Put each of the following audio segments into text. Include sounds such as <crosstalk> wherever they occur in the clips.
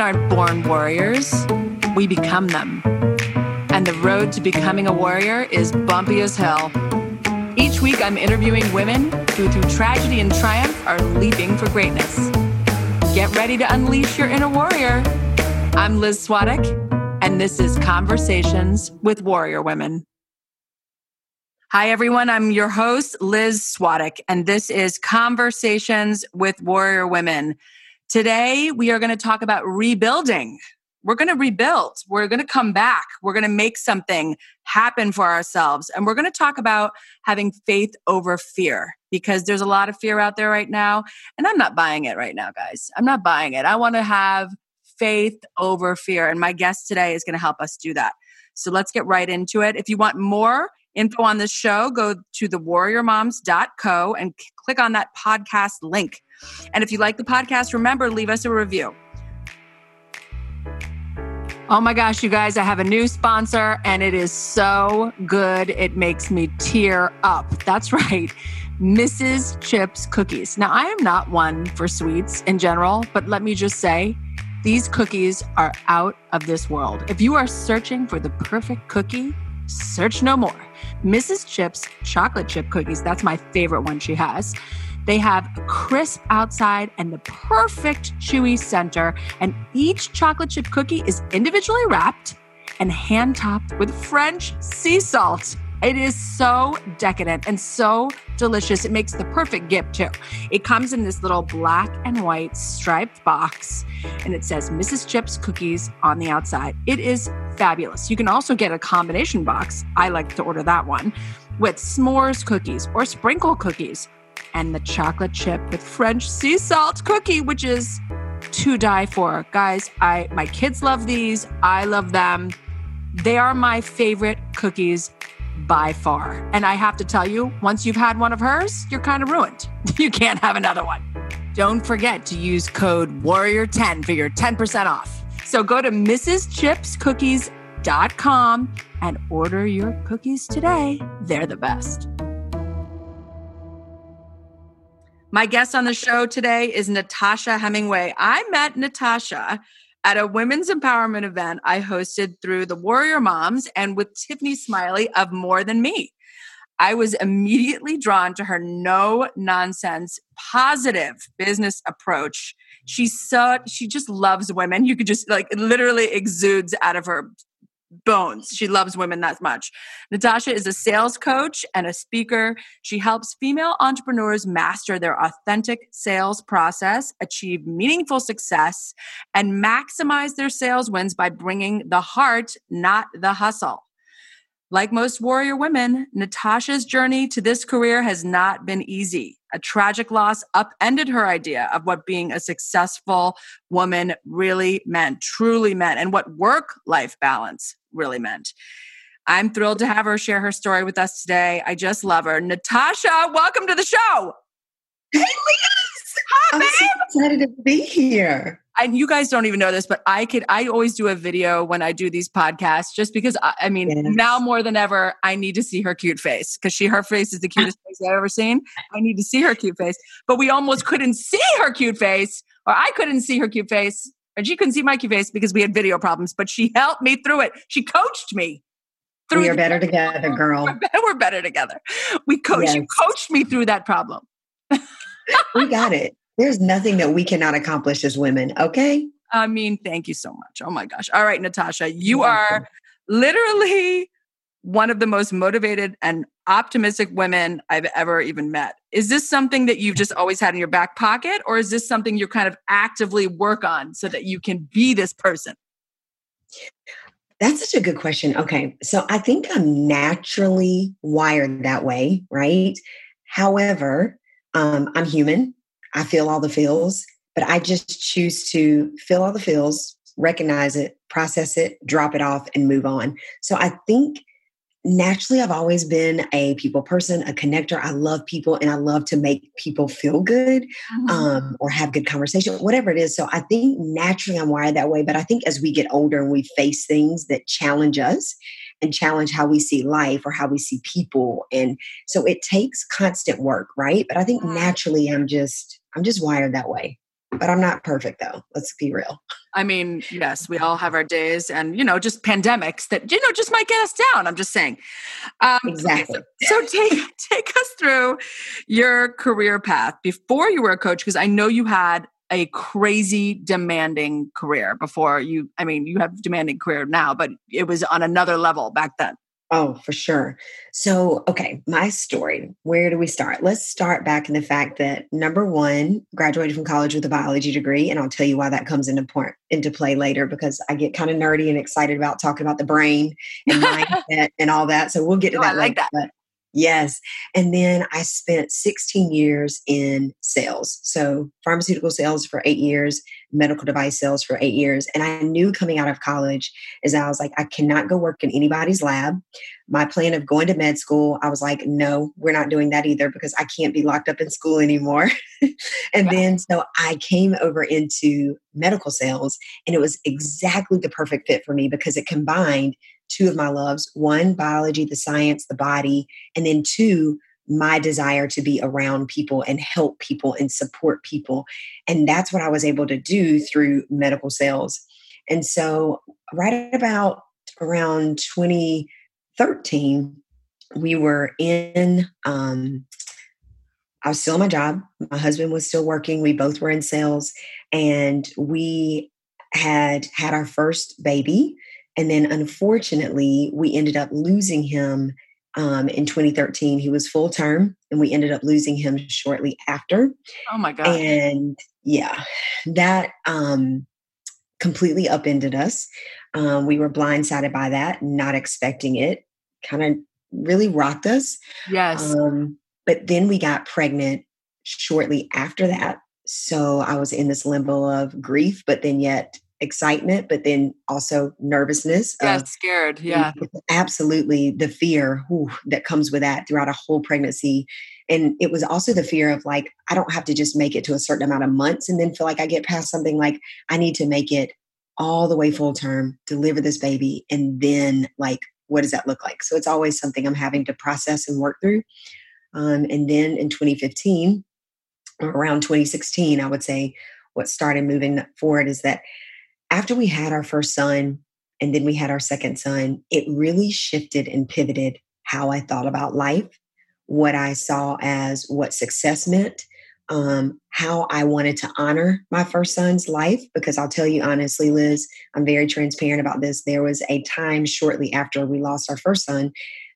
Women aren't born warriors, we become them. And the road to becoming a warrior is bumpy as hell. Each week, I'm interviewing women who, through tragedy and triumph, are leaping for greatness. Get ready to unleash your inner warrior. I'm Liz Swadek, and this is Conversations with Warrior Women. Hi, everyone. I'm your host, Liz Swadek, and this is Conversations with Warrior Women. Today, we are going to talk about rebuilding. We're going to rebuild. We're going to come back. We're going to make something happen for ourselves. And we're going to talk about having faith over fear because there's a lot of fear out there right now. And I'm not buying it right now, guys. I'm not buying it. I want to have faith over fear. And my guest today is going to help us do that. So let's get right into it. If you want more info on this show, go to thewarriormoms.co and click on that podcast link. And if you like the podcast, remember, leave us a review. Oh my gosh, you guys, I have a new sponsor and it is so good. It makes me tear up. That's <laughs> right. Mrs. Chips Cookies. Now, I am not one for sweets in general, but let me just say, these cookies are out of this world. If you are searching for the perfect cookie, search no more. Mrs. Chips chocolate chip cookies, that's my favorite one she has. They have crisp outside and the perfect chewy center, and each chocolate chip cookie is individually wrapped and hand topped with French sea salt. It is so decadent and so delicious. It makes the perfect gift too. It comes in this little black and white striped box and it says Mrs. Chips cookies on the outside. It is fabulous. You can also get a combination box. I like to order that one with s'mores cookies or sprinkle cookies and the chocolate chip with French sea salt cookie, which is to die for. Guys, I my kids love these. I love them. They are my favorite cookies by far. And I have to tell you, once you've had one of hers, you're kind of ruined. <laughs> You can't have another one. Don't forget to use code WARRIOR10 for your 10% off. So go to mrschipscookies.com and order your cookies today. They're the best. My guest on the show today is Natasha Hemingway. I met Natasha at a women's empowerment event I hosted through the Warrior Moms and with Tiffany Smiley of More Than Me. I was immediately drawn to her no nonsense, positive business approach. She's so, she just loves women. You could just like literally exudes out of her bones. She loves women that much. Natasha is a sales coach and a speaker. She helps female entrepreneurs master their authentic sales process, achieve meaningful success, and maximize their sales wins by bringing the heart, not the hustle. Like most warrior women, Natasha's journey to this career has not been easy. A tragic loss upended her idea of what being a successful woman really meant, truly meant, and what work life balance really meant. I'm thrilled to have her share her story with us today. I just love her. Natasha, welcome to the show. Hey, Liz. Hi, I'm so excited to be here and you guys don't even know this, but I could, I always do a video when I do these podcasts just because I, I mean, yes. now more than ever, I need to see her cute face because she, her face is the cutest <laughs> face I've ever seen. I need to see her cute face, but we almost couldn't see her cute face or I couldn't see her cute face and she couldn't see my cute face because we had video problems, but she helped me through it. She coached me. Through we are better together, girl. <laughs> We're better, we're better together. We coached, yes. you coached me through that problem. <laughs> we got it. <laughs> There's nothing that we cannot accomplish as women, okay? I mean, thank you so much. Oh my gosh. All right, Natasha, you are literally one of the most motivated and optimistic women I've ever even met. Is this something that you've just always had in your back pocket, or is this something you kind of actively work on so that you can be this person? That's such a good question. Okay. So I think I'm naturally wired that way, right? However, um, I'm human. I feel all the feels, but I just choose to feel all the feels, recognize it, process it, drop it off, and move on. So I think naturally I've always been a people person, a connector. I love people and I love to make people feel good mm-hmm. um, or have good conversation, whatever it is. So I think naturally I'm wired that way. But I think as we get older and we face things that challenge us and challenge how we see life or how we see people. And so it takes constant work, right? But I think naturally I'm just I'm just wired that way. But I'm not perfect though. Let's be real. I mean, yes, we all have our days and, you know, just pandemics that, you know, just might get us down. I'm just saying. Um, exactly. So, so <laughs> take, take us through your career path before you were a coach, because I know you had a crazy demanding career before you, I mean, you have demanding career now, but it was on another level back then. Oh, for sure. So, okay, my story. Where do we start? Let's start back in the fact that number one, graduated from college with a biology degree, and I'll tell you why that comes into point into play later because I get kind of nerdy and excited about talking about the brain and <laughs> mindset and all that. So we'll get to oh, that. I like later. that. Yes. And then I spent 16 years in sales. So, pharmaceutical sales for eight years, medical device sales for eight years. And I knew coming out of college is I was like, I cannot go work in anybody's lab. My plan of going to med school, I was like, no, we're not doing that either because I can't be locked up in school anymore. <laughs> and then so I came over into medical sales and it was exactly the perfect fit for me because it combined two of my loves one, biology, the science, the body, and then two, my desire to be around people and help people and support people. And that's what I was able to do through medical sales. And so, right about around 2013, we were in, um, I was still in my job. My husband was still working. We both were in sales. And we had had our first baby and then unfortunately, we ended up losing him um, in 2013. He was full term, and we ended up losing him shortly after. Oh my God. And yeah, that um, completely upended us. Um, we were blindsided by that, not expecting it, kind of really rocked us. Yes. Um, but then we got pregnant shortly after that. So I was in this limbo of grief, but then yet excitement, but then also nervousness. Yeah, scared. Yeah. Absolutely. The fear whew, that comes with that throughout a whole pregnancy. And it was also the fear of like, I don't have to just make it to a certain amount of months and then feel like I get past something like I need to make it all the way full term, deliver this baby, and then like, what does that look like? So it's always something I'm having to process and work through. Um, and then in 2015, around 2016, I would say what started moving forward is that after we had our first son and then we had our second son, it really shifted and pivoted how I thought about life, what I saw as what success meant, um, how I wanted to honor my first son's life. Because I'll tell you honestly, Liz, I'm very transparent about this. There was a time shortly after we lost our first son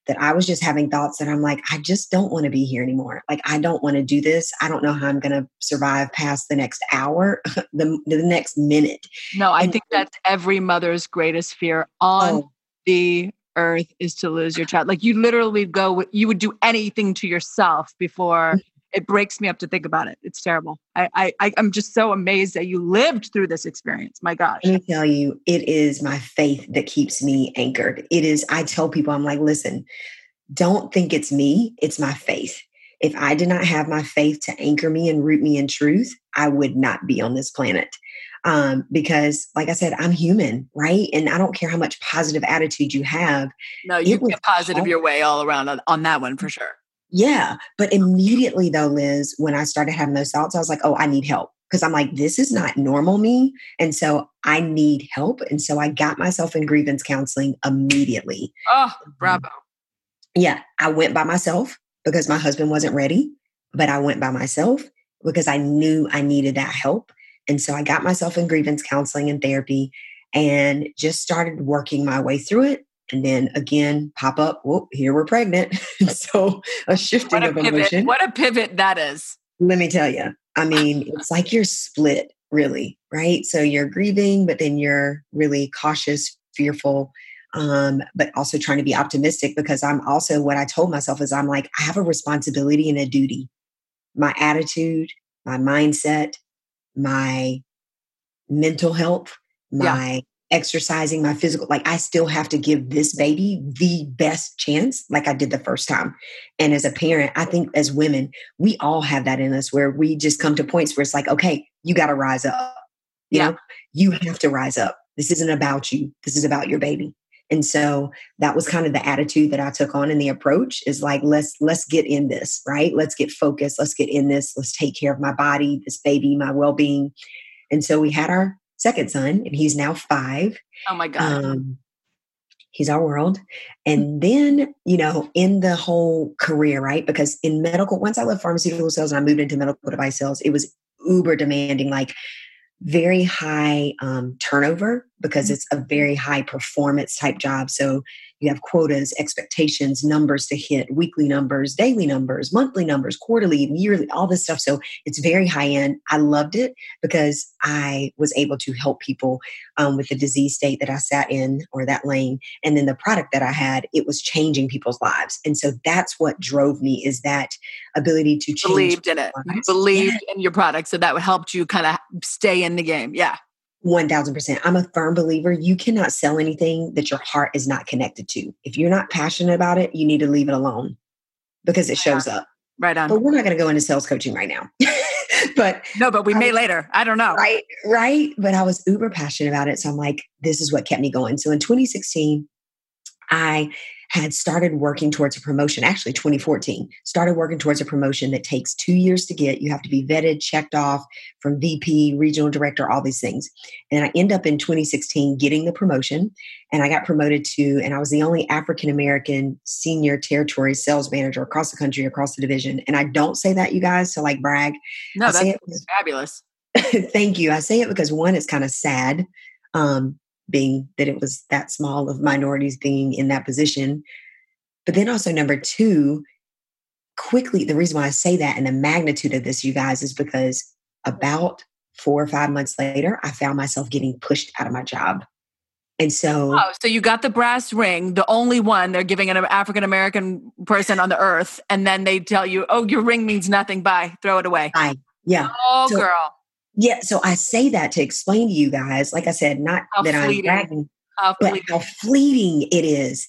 that I was just having thoughts that I'm like, I just don't want to be here anymore. Like, I don't want to do this. I don't know how I'm going to survive past the next hour, <laughs> the, the next minute. No, I and, think that's every mother's greatest fear on oh, the earth is to lose your child. Like, you literally go, you would do anything to yourself before mm. It breaks me up to think about it. It's terrible. I, I I'm just so amazed that you lived through this experience. My gosh. Let me tell you, it is my faith that keeps me anchored. It is, I tell people, I'm like, listen, don't think it's me, it's my faith. If I did not have my faith to anchor me and root me in truth, I would not be on this planet. Um, because, like I said, I'm human, right? And I don't care how much positive attitude you have. No, you get positive hard. your way all around on, on that one for sure. Yeah. But immediately, though, Liz, when I started having those thoughts, I was like, oh, I need help. Because I'm like, this is not normal me. And so I need help. And so I got myself in grievance counseling immediately. Oh, um, bravo. Yeah. I went by myself because my husband wasn't ready, but I went by myself because I knew I needed that help. And so I got myself in grievance counseling and therapy and just started working my way through it and then again pop up whoop here we're pregnant. <laughs> So a shifting a of pivot. emotion. what a pivot that is. Let me tell you i <laughs> mean it's like you're split really right? So you're grieving but then you're really cautious fearful um, but also trying to be optimistic because i'm also what i told myself is i'm like i have a responsibility and a duty. My attitude my mindset my mental health my exercising my physical like i still have to give this baby the best chance like i did the first time. And as a parent i think as women we all have that in us where we just come to points where it's like okay you got to rise up. You yeah. know you have to rise up. This isn't about you. This is about your baby. And so that was kind of the attitude that i took on in the approach is like let's let's get in this right? Let's get focused. Let's get in this. Let's take care of my body this baby my well-being. And so we had our second son, and he's now five. Oh my God. Um, he's our world. And then, you know, in the whole career, right? Because in medical, once I left pharmaceutical sales and I moved into medical device sales, it was uber demanding, like very high um, turnover because mm-hmm. it's a very high performance type job. So you have quotas, expectations, numbers to hit, weekly numbers, daily numbers, monthly numbers, quarterly, yearly, all this stuff. So it's very high end. I loved it because I was able to help people um, with the disease state that I sat in or that lane. And then the product that I had, it was changing people's lives. And so that's what drove me is that ability to change. Believed in it. Believed yeah. in your product. So that helped you kind of stay in the game. Yeah. 1000%. I'm a firm believer you cannot sell anything that your heart is not connected to. If you're not passionate about it, you need to leave it alone because it shows up. Right on. But we're not going to go into sales coaching right now. <laughs> but no, but we may later. I don't know. Right, right. But I was uber passionate about it. So I'm like, this is what kept me going. So in 2016, I had started working towards a promotion, actually 2014, started working towards a promotion that takes two years to get. You have to be vetted, checked off from VP, regional director, all these things. And I end up in 2016 getting the promotion. And I got promoted to, and I was the only African American senior territory sales manager across the country, across the division. And I don't say that, you guys, to like brag. No, I that's it fabulous. <laughs> thank you. I say it because one, it's kind of sad. Um, being that it was that small of minorities being in that position. But then also, number two, quickly, the reason why I say that and the magnitude of this, you guys, is because about four or five months later, I found myself getting pushed out of my job. And so, oh, so you got the brass ring, the only one they're giving an African American person on the earth, and then they tell you, "Oh, your ring means nothing. Bye, throw it away." Bye. Yeah. Oh, so, girl. Yeah, so I say that to explain to you guys, like I said, not how that fleeting. I'm bragging, how but how fleeting it is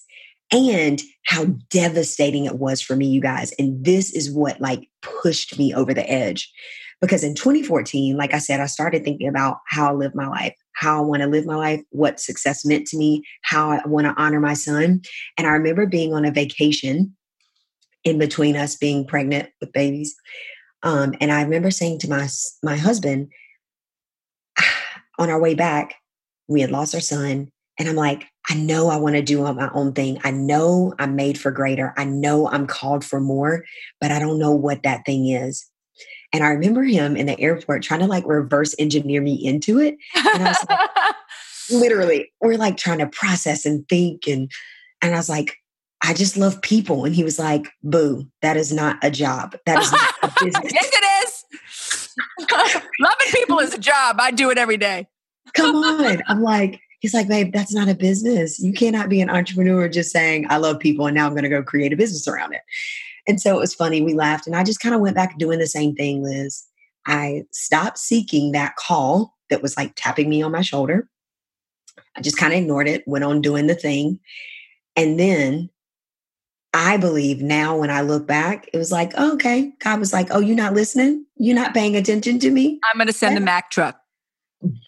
and how devastating it was for me, you guys. And this is what like pushed me over the edge. Because in 2014, like I said, I started thinking about how I live my life, how I want to live my life, what success meant to me, how I want to honor my son. And I remember being on a vacation in between us being pregnant with babies. Um, and I remember saying to my my husband <sighs> on our way back, we had lost our son, and I'm like, I know I want to do my own thing. I know I'm made for greater. I know I'm called for more, but I don't know what that thing is. And I remember him in the airport trying to like reverse engineer me into it. And I was like, <laughs> literally, we're like trying to process and think. And and I was like, I just love people. And he was like, boo, that is not a job. That is not a <laughs> business. yes, it is. <laughs> Loving people is a job. I do it every day. Come on. I'm like, he's like, babe, that's not a business. You cannot be an entrepreneur just saying, I love people and now I'm going to go create a business around it. And so it was funny. We laughed and I just kind of went back doing the same thing, Liz. I stopped seeking that call that was like tapping me on my shoulder. I just kind of ignored it, went on doing the thing. And then I believe now when I look back, it was like, oh, okay. God was like, oh, you're not listening? You're not paying attention to me? I'm going to send a Mack truck.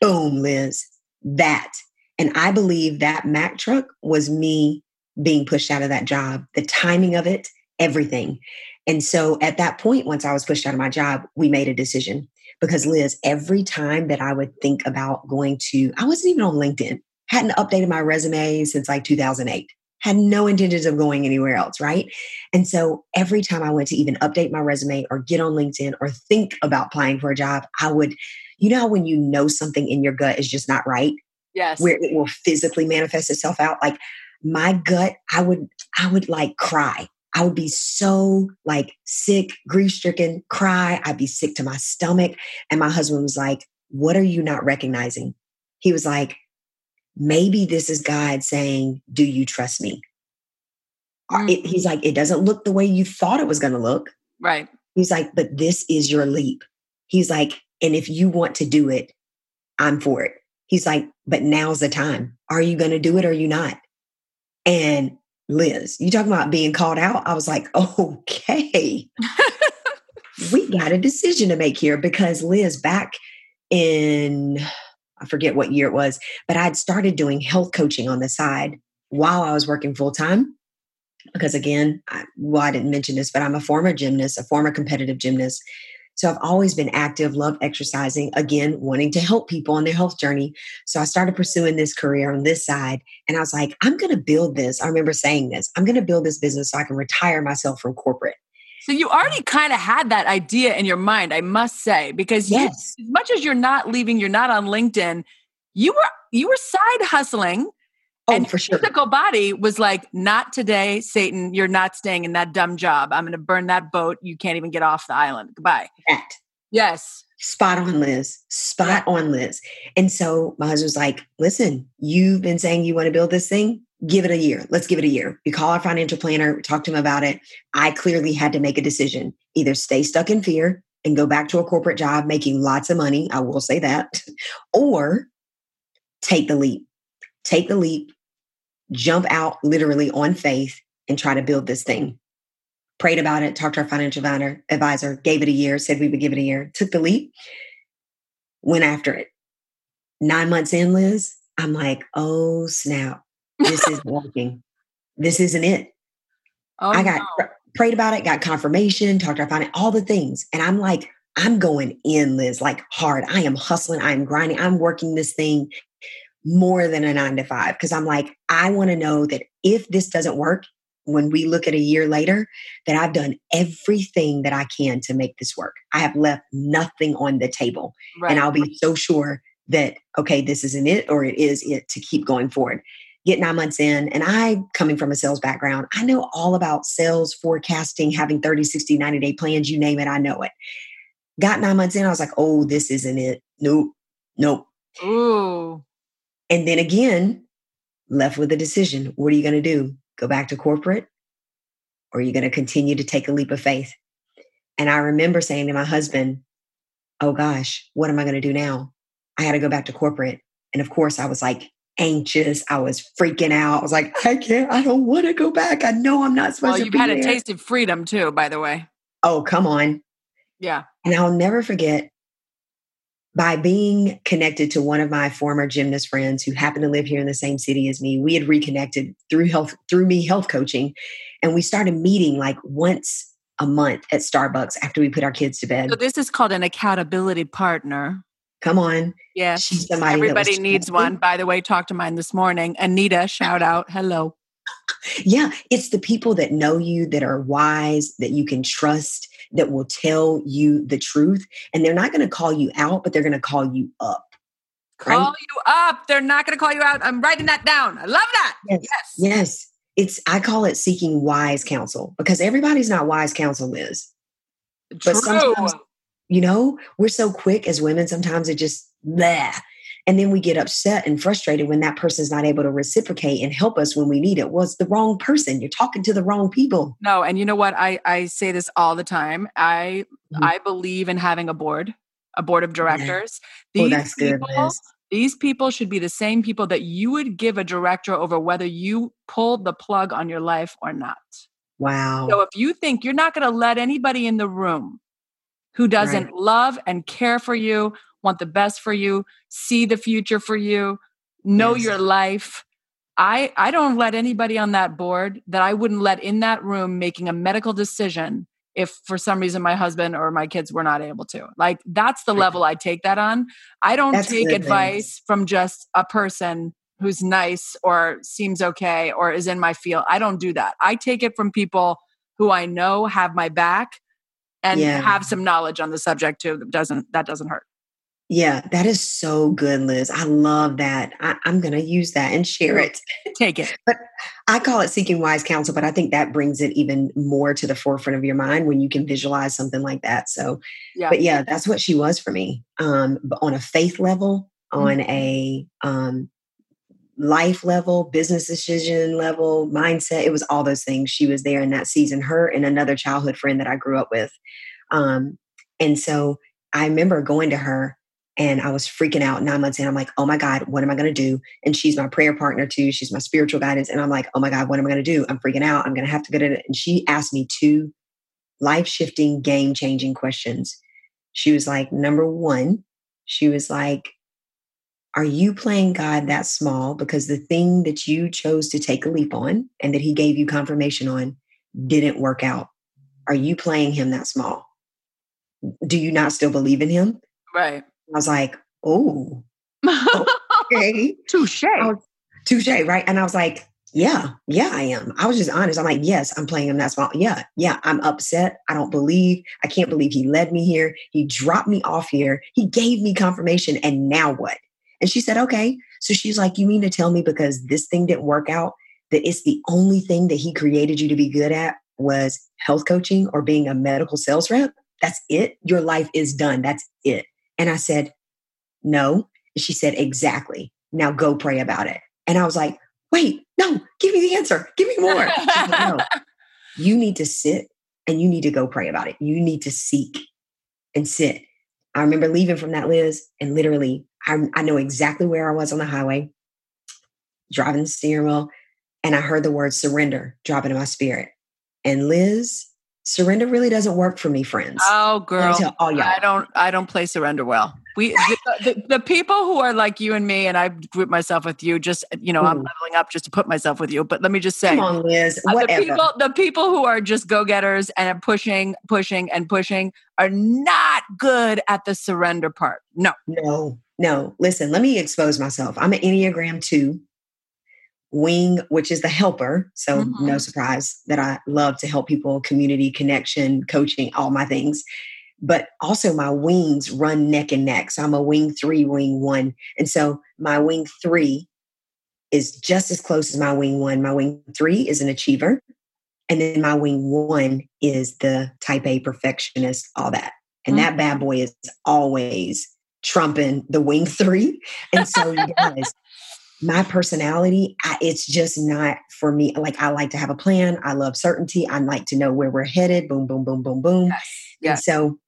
Boom, Liz. That. And I believe that Mack truck was me being pushed out of that job, the timing of it, everything. And so at that point, once I was pushed out of my job, we made a decision. Because Liz, every time that I would think about going to, I wasn't even on LinkedIn, hadn't updated my resume since like 2008 had no intentions of going anywhere else, right? And so every time I went to even update my resume or get on LinkedIn or think about applying for a job, I would, you know, when you know something in your gut is just not right? Yes. Where it will physically manifest itself out. Like my gut, I would, I would like cry. I would be so like sick, grief stricken, cry. I'd be sick to my stomach. And my husband was like, What are you not recognizing? He was like, maybe this is God saying, Do you trust me? Mm-hmm. It, he's like, It doesn't look the way you thought it was going to look. Right. He's like, But this is your leap. He's like, And if you want to do it, I'm for it. He's like, But now's the time. Are you going to do it or are you not? And Liz, you talking about being called out? I was like, <laughs> Okay. <laughs> we got a decision to make here because Liz, back in I forget what year it was, but I'd started doing health coaching on the side while I was working full time. Because again, I, well, I didn't mention this, but I'm a former gymnast, a former competitive gymnast. So I've always been active, love exercising, again, wanting to help people on their health journey. So I started pursuing this career on this side. And I was like, I'm going to build this. I remember saying this I'm going to build this business so I can retire myself from corporate. So you already kind of had that idea in your mind, I must say, because yes. You, as much as you're not leaving, you're not on LinkedIn, you were you were side hustling. Oh, and for sure. Physical body was like, not today, Satan. You're not staying in that dumb job. I'm going to burn that boat. You can't even get off the island. Goodbye. That. Yes. Spot on, Liz. Spot yeah. on, Liz. And so my husband's like, listen, you've been saying you want to build this thing give it a year. Let's give it a year. We call our financial planner, talk to him about it. I clearly had to make a decision either stay stuck in fear and go back to a corporate job making lots of money. I will say that, <laughs> or take the leap. Take the leap, jump out literally on faith and try to build this thing. Prayed about it, talked to our financial advisor, gave it a year, said we would give it a year, took the leap, went after it. Nine months in, Liz, I'm like, oh snap this isn't working. This isn't it. Oh, I got no. prayed about it, got confirmation, talked to our finance, all the things. And I'm like, I'm going in, Liz, like hard. I am hustling, I am grinding, I'm working this thing more than a nine to five. Cause I'm like, I want to know that if this doesn't work, when we look at a year later, that I've done everything that I can to make this work. I have left nothing on the table. Right. And I'll be so sure that, okay, this isn't it or it is it to keep going forward get nine months in. And I, coming from a sales background, I know all about sales, forecasting, having 30, 60, 90 day plans, you name it, I know it. Got nine months in, I was like, oh, this isn't it. Nope, nope. Ooh. And then again, left with a decision. What are you going to do? Go back to corporate? Or are you going to continue to take a leap of faith? And I remember saying to my husband, oh gosh, what am I going to do now? I had to go back to corporate. And of course, I was like, anxious. I was freaking out. I was like, I can't, I don't want to go back. I know I'm not supposed well, to you've had there. a taste of freedom too, by the way. Oh, come on. Yeah. And I'll never forget by being connected to one of my former gymnast friends who happened to live here in the same city as me. We had reconnected through health, through me health coaching. And we started meeting like once a month at Starbucks after we put our kids to bed. So this is called an accountability partner. Come on. Yeah. She's Everybody needs one. By the way, talk to mine this morning. Anita, shout out. Hello. Yeah. It's the people that know you, that are wise, that you can trust, that will tell you the truth. And they're not going to call you out, but they're going to call you up. Call right? you up. They're not going to call you out. I'm writing that down. I love that. Yes. Yes. yes. It's I call it seeking wise counsel because everybody's not wise counsel is. True. But sometimes you know, we're so quick as women, sometimes it just blah. And then we get upset and frustrated when that person's not able to reciprocate and help us when we need it. Well, it's the wrong person. You're talking to the wrong people. No, and you know what? I, I say this all the time. I mm-hmm. I believe in having a board, a board of directors. Yeah. Oh, that's people, good. These people should be the same people that you would give a director over whether you pulled the plug on your life or not. Wow. So if you think you're not going to let anybody in the room who doesn't right. love and care for you, want the best for you, see the future for you, know yes. your life. I I don't let anybody on that board that I wouldn't let in that room making a medical decision if for some reason my husband or my kids were not able to. Like that's the level I take that on. I don't that's take advice from just a person who's nice or seems okay or is in my field. I don't do that. I take it from people who I know have my back and yeah. have some knowledge on the subject too. That doesn't that doesn't hurt. Yeah, that is so good, Liz. I love that. I, am going to use that and share it. <laughs> Take it. but I call it seeking wise counsel, but I think that brings it even more to the forefront of your mind when you can visualize something like that. So, yeah. but yeah, that's what she was for me. Um, but on a faith level, mm-hmm. on a um, life level, business decision level, mindset. It was all those things. She was there in that season, her and another childhood friend that I grew up with. Um, and so I remember going to her and I was freaking out nine months in. I'm like, oh my God, what am I going to do? And she's my prayer partner too. She's my spiritual guidance. And I'm like, oh my God, what am I going to do? I'm freaking out. I'm going to have to go to it. And she asked me two life shifting, game changing questions. She was like, number one, she was like, are you playing God that small because the thing that you chose to take a leap on and that He gave you confirmation on didn't work out? Are you playing Him that small? Do you not still believe in him? Right. I was like, Oh, okay. <laughs> Touche. Touche, right? And I was like, yeah, yeah, I am. I was just honest. I'm like, yes, I'm playing him that small. Yeah, yeah, I'm upset. I don't believe, I can't believe he led me here. He dropped me off here. He gave me confirmation. And now what? And she said, okay. So she's like, you mean to tell me because this thing didn't work out, that it's the only thing that he created you to be good at was health coaching or being a medical sales rep? That's it? Your life is done. That's it. And I said, no. And she said, exactly. Now go pray about it. And I was like, wait, no, give me the answer. Give me more. Like, no, <laughs> you need to sit and you need to go pray about it. You need to seek and sit. I remember leaving from that, Liz, and literally, I, I know exactly where I was on the highway, driving the steering wheel, and I heard the word surrender drop into my spirit. And Liz, surrender really doesn't work for me, friends. Oh, girl, all y'all. I don't, I don't play surrender well. We, the, the, the, people who are like you and me, and I group myself with you. Just you know, Ooh. I'm hmm. leveling up just to put myself with you. But let me just say, come on, Liz. Uh, whatever. The people, the people who are just go getters and are pushing, pushing, and pushing are not good at the surrender part. No, no, no. Listen, let me expose myself. I'm an Enneagram two wing which is the helper so mm-hmm. no surprise that i love to help people community connection coaching all my things but also my wings run neck and neck so i'm a wing three wing one and so my wing three is just as close as my wing one my wing three is an achiever and then my wing one is the type a perfectionist all that and mm-hmm. that bad boy is always trumping the wing three and so <laughs> guys my personality, I, it's just not for me. Like I like to have a plan. I love certainty. I like to know where we're headed. Boom, boom, boom, boom, boom. Yes. yes. And so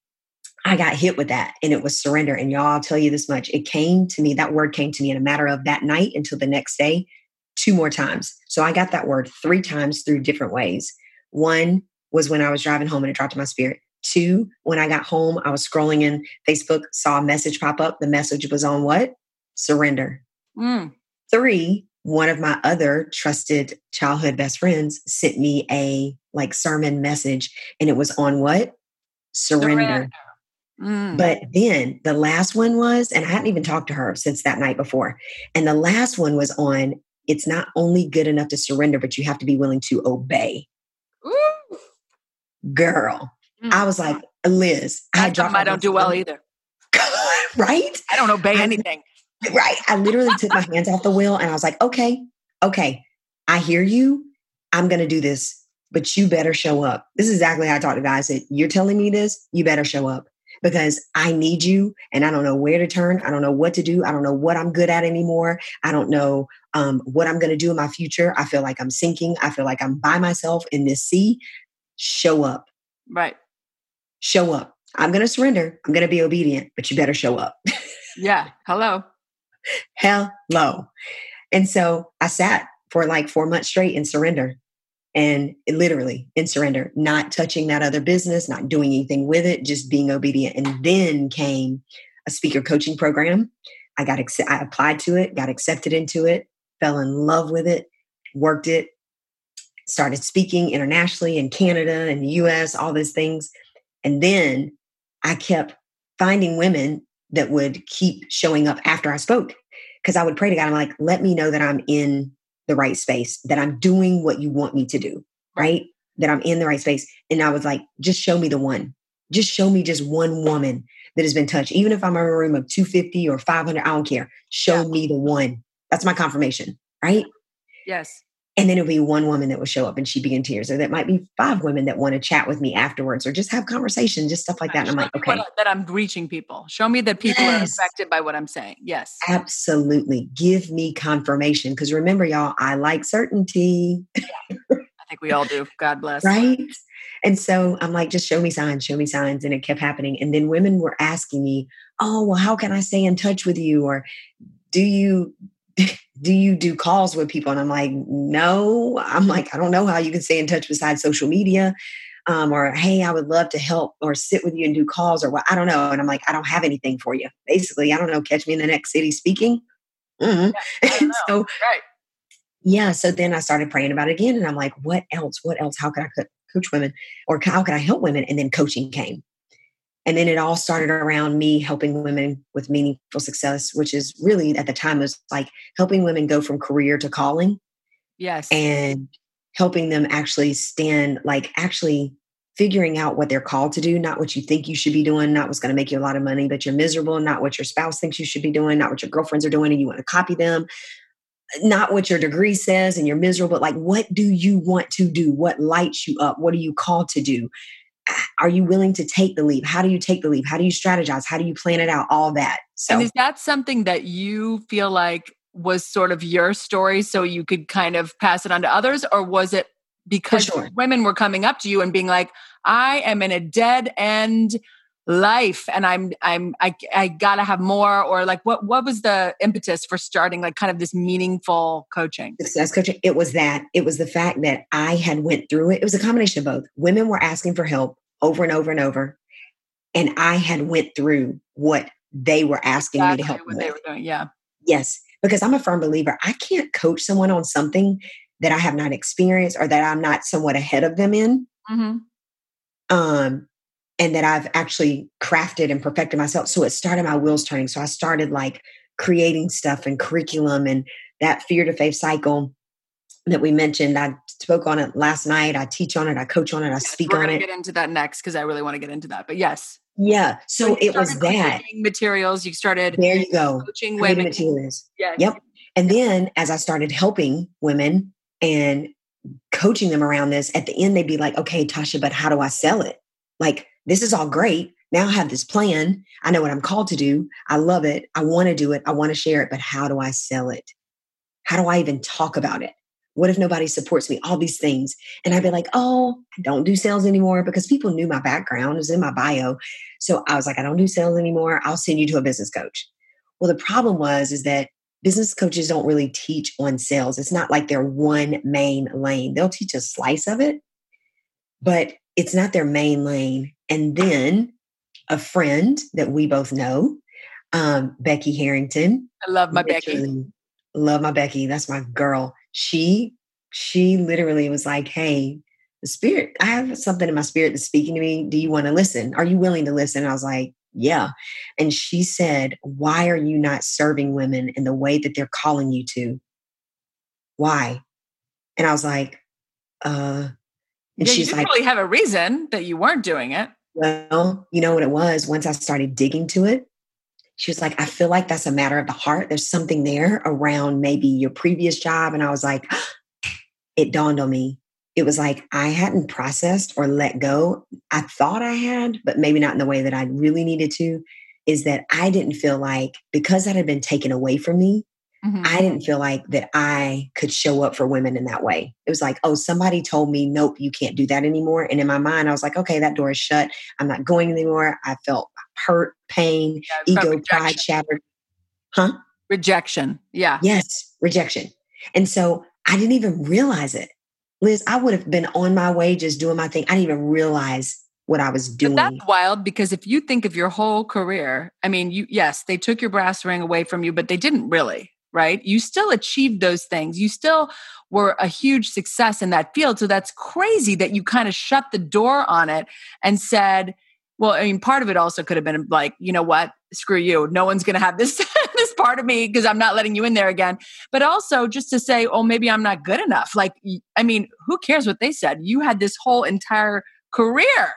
I got hit with that and it was surrender. And y'all, I'll tell you this much. It came to me, that word came to me in a matter of that night until the next day, two more times. So I got that word three times through different ways. One was when I was driving home and it dropped in my spirit. Two, when I got home, I was scrolling in Facebook, saw a message pop up. The message was on what? Surrender. Mm. Three, one of my other trusted childhood best friends sent me a like sermon message and it was on what? Surrender. Surrender. Mm. But then the last one was, and I hadn't even talked to her since that night before. And the last one was on it's not only good enough to surrender, but you have to be willing to obey. Ooh. Girl, mm. I was like, Liz, I, I don't do well either. <laughs> right? I don't obey anything. <laughs> Right. I literally took my hands off the wheel and I was like, okay, okay, I hear you. I'm going to do this, but you better show up. This is exactly how I talked to guys. That you're telling me this, you better show up because I need you and I don't know where to turn. I don't know what to do. I don't know what I'm good at anymore. I don't know um, what I'm going to do in my future. I feel like I'm sinking. I feel like I'm by myself in this sea. Show up. Right. Show up. I'm going to surrender. I'm going to be obedient, but you better show up. yeah. Hello. <laughs> Hello. And so I sat for like four months straight in surrender and literally in surrender, not touching that other business, not doing anything with it, just being obedient. And then came a speaker coaching program. I got, I applied to it, got accepted into it, fell in love with it, worked it, started speaking internationally in Canada and the US, all those things. And then I kept finding women that would keep showing up after I spoke. Because I would pray to God, I'm like, let me know that I'm in the right space, that I'm doing what you want me to do, right? That I'm in the right space. And I was like, just show me the one. Just show me just one woman that has been touched. Even if I'm in a room of 250 or 500, I don't care. Show yeah. me the one. That's my confirmation, right? Yes. And then it'll be one woman that will show up and she'd be in tears. Or that might be five women that want to chat with me afterwards or just have conversation, just stuff like that. And I'm like, okay. that I'm reaching people. Show me that people yes. are affected by what I'm saying. Yes. Absolutely. Give me confirmation. Because remember, y'all, I like certainty. Yeah. I think we all do. God bless. right. And so I'm like, just show me signs, show me signs. And it kept happening. And then women were asking me, oh, well, how can I stay in touch with you? Or do you do you do calls with people? And I'm like, no. I'm like, I don't know how you can stay in touch besides social media. Um, or hey, I would love to help or sit with you and do calls or what I don't know. And I'm like, I don't have anything for you. Basically, I don't know. Catch me in the next city speaking. Mm-hmm. Yeah, <laughs> so, right. yeah. So then I started praying about it again, and I'm like, what else? What else? How can I coach women, or how can I help women? And then coaching came, and then it all started around me helping women with meaningful success, which is really at the time was like helping women go from career to calling. Yes. And helping them actually stand like actually figuring out what they're called to do, not what you think you should be doing, not what's going to make you a lot of money, but you're miserable, not what your spouse thinks you should be doing, not what your girlfriends are doing and you want to copy them, not what your degree says and you're miserable. But like, what do you want to do? What lights you up? What are you called to do? Are you willing to take the leap? How do you take the leap? How do you strategize? How do you plan it out? All that. So, and is that something that you feel like was sort of your story so you could kind of pass it on to others? Or was it because sure. women were coming up to you and being like, I am in a dead end life and I'm I'm I I got to have more or like what what was the impetus for starting like kind of this meaningful coaching? Success coaching it was that it was the fact that I had went through it. It was a combination of both. Women were asking for help over and over and over and I had went through what they were asking exactly me to help what they were doing. Yeah. Yes, because I'm a firm believer. I can't coach someone on something that I have not experienced or that I'm not somewhat ahead of them in. Mm-hmm. Um, and that I've actually crafted and perfected myself. So it started my wheels turning. So I started like creating stuff and curriculum and that fear to faith cycle that we mentioned. I spoke on it last night. I teach on it. I coach on it. I yes, speak on it. Get into that next because I really want to get into that. But yes, yeah. So, so it was that materials. You started there. You go coaching women materials. Yes. Yep. And then as I started helping women and coaching them around this, at the end they'd be like, "Okay, Tasha, but how do I sell it? Like this is all great. Now I have this plan. I know what I'm called to do. I love it. I want to do it. I want to share it, but how do I sell it? How do I even talk about it? What if nobody supports me? All these things. And I'd be like, oh, I don't do sales anymore because people knew my background, it was in my bio. So I was like, I don't do sales anymore. I'll send you to a business coach. Well, the problem was is that business coaches don't really teach on sales. It's not like their one main lane. They'll teach a slice of it, but it's not their main lane. And then a friend that we both know, um, Becky Harrington. I love my Becky. Love my Becky. That's my girl. She she literally was like, "Hey, the spirit. I have something in my spirit that's speaking to me. Do you want to listen? Are you willing to listen?" And I was like, "Yeah." And she said, "Why are you not serving women in the way that they're calling you to? Why?" And I was like, "Uh." And yeah, she's you like, "Really have a reason that you weren't doing it." Well, you know what it was? Once I started digging to it, she was like, I feel like that's a matter of the heart. There's something there around maybe your previous job. And I was like, <gasps> it dawned on me. It was like I hadn't processed or let go. I thought I had, but maybe not in the way that I really needed to. Is that I didn't feel like because that had been taken away from me, Mm-hmm. I didn't feel like that I could show up for women in that way. It was like, oh, somebody told me, nope, you can't do that anymore. And in my mind, I was like, okay, that door is shut. I'm not going anymore. I felt hurt, pain, yeah, ego, pride shattered. Huh? Rejection. Yeah. Yes, rejection. And so I didn't even realize it. Liz, I would have been on my way just doing my thing. I didn't even realize what I was doing. But that's wild because if you think of your whole career, I mean, you yes, they took your brass ring away from you, but they didn't really right? You still achieved those things. You still were a huge success in that field. So that's crazy that you kind of shut the door on it and said, well, I mean, part of it also could have been like, you know what? Screw you. No one's going to have this <laughs> this part of me because I'm not letting you in there again. But also just to say, oh, maybe I'm not good enough. Like, I mean, who cares what they said? You had this whole entire career.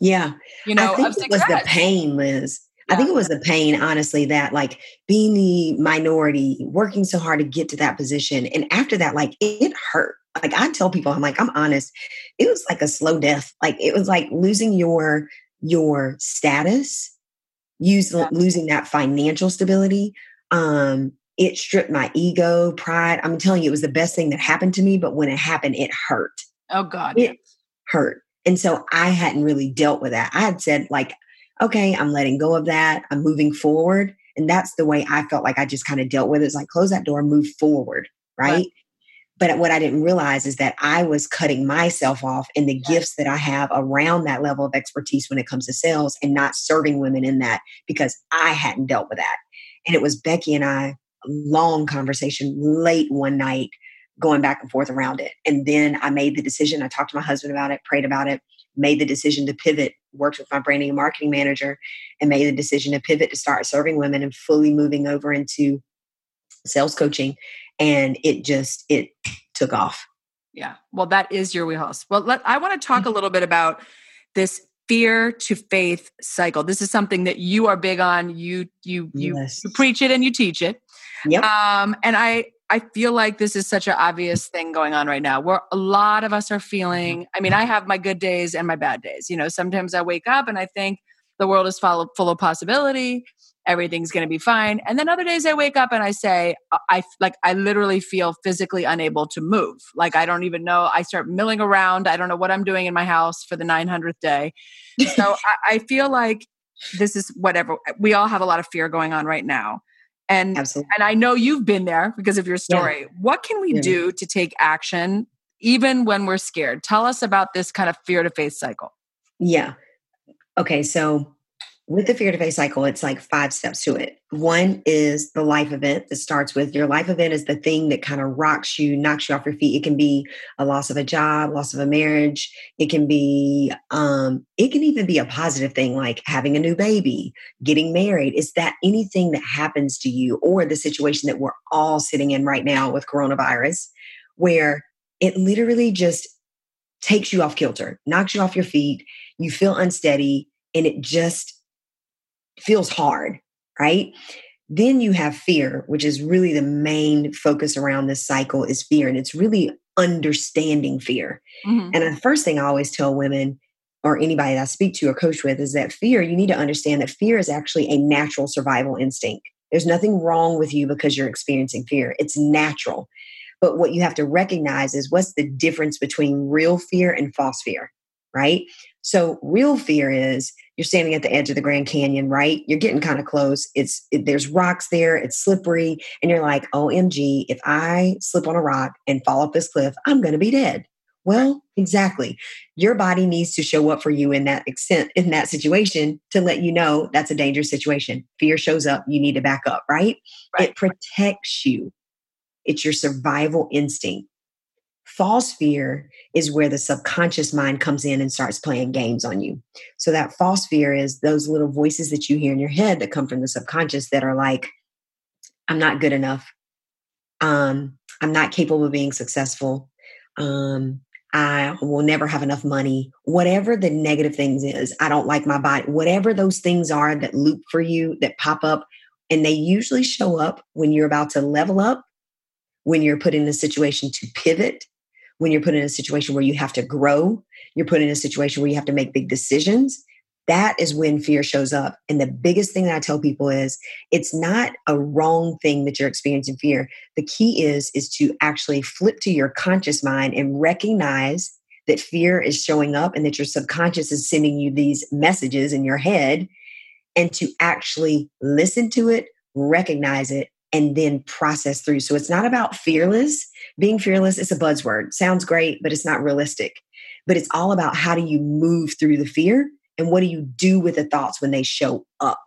Yeah. You know, I think it was the pain, Liz. I think it was the pain, honestly, that like being the minority, working so hard to get to that position. And after that, like it hurt. Like I tell people, I'm like, I'm honest, it was like a slow death. Like it was like losing your your status, use yeah. losing that financial stability. Um, it stripped my ego, pride. I'm telling you, it was the best thing that happened to me. But when it happened, it hurt. Oh God. It hurt. And so I hadn't really dealt with that. I had said, like, okay, I'm letting go of that. I'm moving forward. And that's the way I felt like I just kind of dealt with it. It's like close that door, move forward. Right. right. But what I didn't realize is that I was cutting myself off in the gifts that I have around that level of expertise when it comes to sales and not serving women in that because I hadn't dealt with that. And it was Becky and I, long conversation late one night, going back and forth around it. And then I made the decision. I talked to my husband about it, prayed about it, made the decision to pivot, worked with my branding and marketing manager, and made the decision to pivot to start serving women and fully moving over into sales coaching. And it just, it took off. Yeah. Well, that is your wheelhouse. Well, let, I want to talk a little bit about this fear to faith cycle. This is something that you are big on. You you you, yes. you preach it and you teach it. Yep. Um, and I I feel like this is such an obvious thing going on right now where a lot of us are mm-hmm. feeling. I mean, I have my good days and my bad days. You know, sometimes I wake up and I think the world is full, full of possibility everything's going to be fine and then other days i wake up and i say uh, i like i literally feel physically unable to move like i don't even know i start milling around i don't know what i'm doing in my house for the 900th day so <laughs> I, I, feel like this is whatever we all have a lot of fear going on right now and Absolutely. and i know you've been there because of your story yeah. what can we yeah. do to take action even when we're scared tell us about this kind of fear to face cycle yeah okay so with the fear to face cycle, it's like five steps to it. One is the life event that starts with your life event is the thing that kind of rocks you, knocks you off your feet. It can be a loss of a job, loss of a marriage. It can be, um, it can even be a positive thing like having a new baby, getting married. Is that anything that happens to you or the situation that we're all sitting in right now with coronavirus, where it literally just takes you off kilter, knocks you off your feet, you feel unsteady, and it just feels hard, right? Then you have fear, which is really the main focus around this cycle is fear. And it's really understanding fear. Mm-hmm. And the first thing I always tell women or anybody that I speak to or coach with is that fear, you need to understand that fear is actually a natural survival instinct. There's nothing wrong with you because you're experiencing fear. It's natural. But what you have to recognize is what's the difference between real fear and false fear, right? So real fear is you're standing at the edge of the Grand Canyon, right? You're getting kind of close. It's it, there's rocks there, it's slippery, and you're like, "OMG, if I slip on a rock and fall off this cliff, I'm going to be dead." Well, exactly. Your body needs to show up for you in that extent in that situation to let you know that's a dangerous situation. Fear shows up, you need to back up, right? right. It protects you. It's your survival instinct. False fear is where the subconscious mind comes in and starts playing games on you. So, that false fear is those little voices that you hear in your head that come from the subconscious that are like, I'm not good enough. Um, I'm not capable of being successful. Um, I will never have enough money. Whatever the negative things is, I don't like my body. Whatever those things are that loop for you, that pop up, and they usually show up when you're about to level up, when you're put in a situation to pivot, when you're put in a situation where you have to grow, you're put in a situation where you have to make big decisions, that is when fear shows up. And the biggest thing that I tell people is it's not a wrong thing that you're experiencing fear. The key is is to actually flip to your conscious mind and recognize that fear is showing up and that your subconscious is sending you these messages in your head and to actually listen to it, recognize it, and then process through. So it's not about fearless. Being fearless is a buzzword. Sounds great, but it's not realistic. But it's all about how do you move through the fear and what do you do with the thoughts when they show up.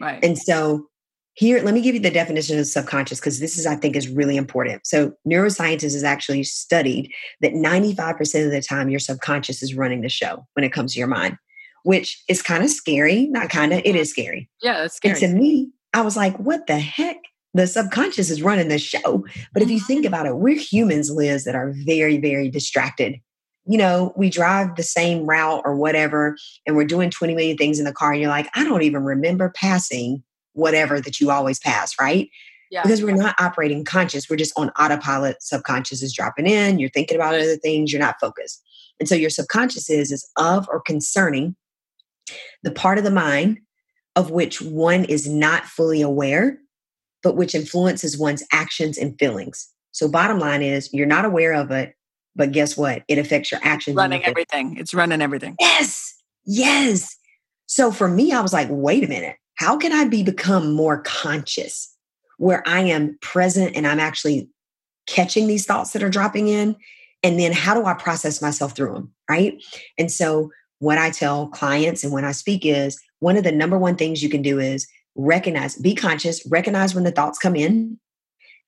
Right. And so here, let me give you the definition of subconscious because this is, I think, is really important. So neuroscientists has actually studied that 95% of the time your subconscious is running the show when it comes to your mind, which is kind of scary. Not kind of, it is scary. Yeah, it's scary. And to me, I was like, what the heck? The subconscious is running the show. But if you mm-hmm. think about it, we're humans, Liz, that are very, very distracted. You know, we drive the same route or whatever, and we're doing 20 million things in the car, and you're like, I don't even remember passing whatever that you always pass, right? Yeah. Because we're not operating conscious. We're just on autopilot. Subconscious is dropping in. You're thinking about other things. You're not focused. And so your subconscious is, is of or concerning the part of the mind of which one is not fully aware but which influences one's actions and feelings. So, bottom line is you're not aware of it, but guess what? It affects your actions. Running everything. It's running everything. Yes. Yes. So, for me, I was like, wait a minute. How can I be become more conscious where I am present and I'm actually catching these thoughts that are dropping in? And then how do I process myself through them? Right. And so, what I tell clients and when I speak is one of the number one things you can do is recognize, be conscious, recognize when the thoughts come in,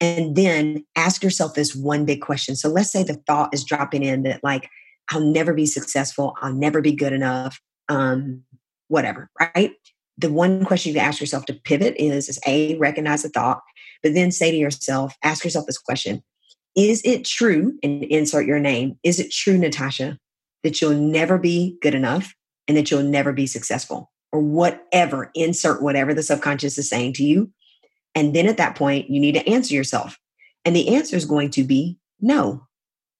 and then ask yourself this one big question. So let's say the thought is dropping in that, like, I'll never be successful. I'll never be good enough. Um, whatever, right? The one question you ask yourself to pivot is, is A, recognize the thought, but then say to yourself, ask yourself this question Is it true, and insert your name, is it true, Natasha, that you'll never be good enough and that you'll never be successful? Or whatever, insert whatever the subconscious is saying to you. And then at that point, you need to answer yourself. And the answer is going to be no.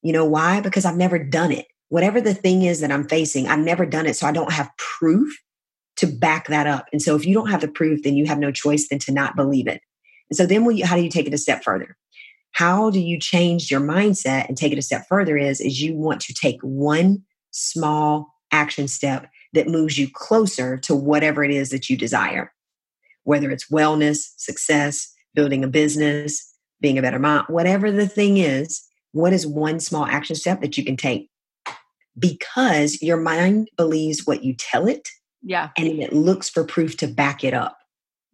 You know why? Because I've never done it. Whatever the thing is that I'm facing, I've never done it. So I don't have proof to back that up. And so if you don't have the proof, then you have no choice than to not believe it. And so then you, how do you take it a step further? How do you change your mindset and take it a step further is, is you want to take one small action step that moves you closer to whatever it is that you desire, whether it's wellness, success, building a business, being a better mom, whatever the thing is, what is one small action step that you can take? Because your mind believes what you tell it. Yeah. And it looks for proof to back it up.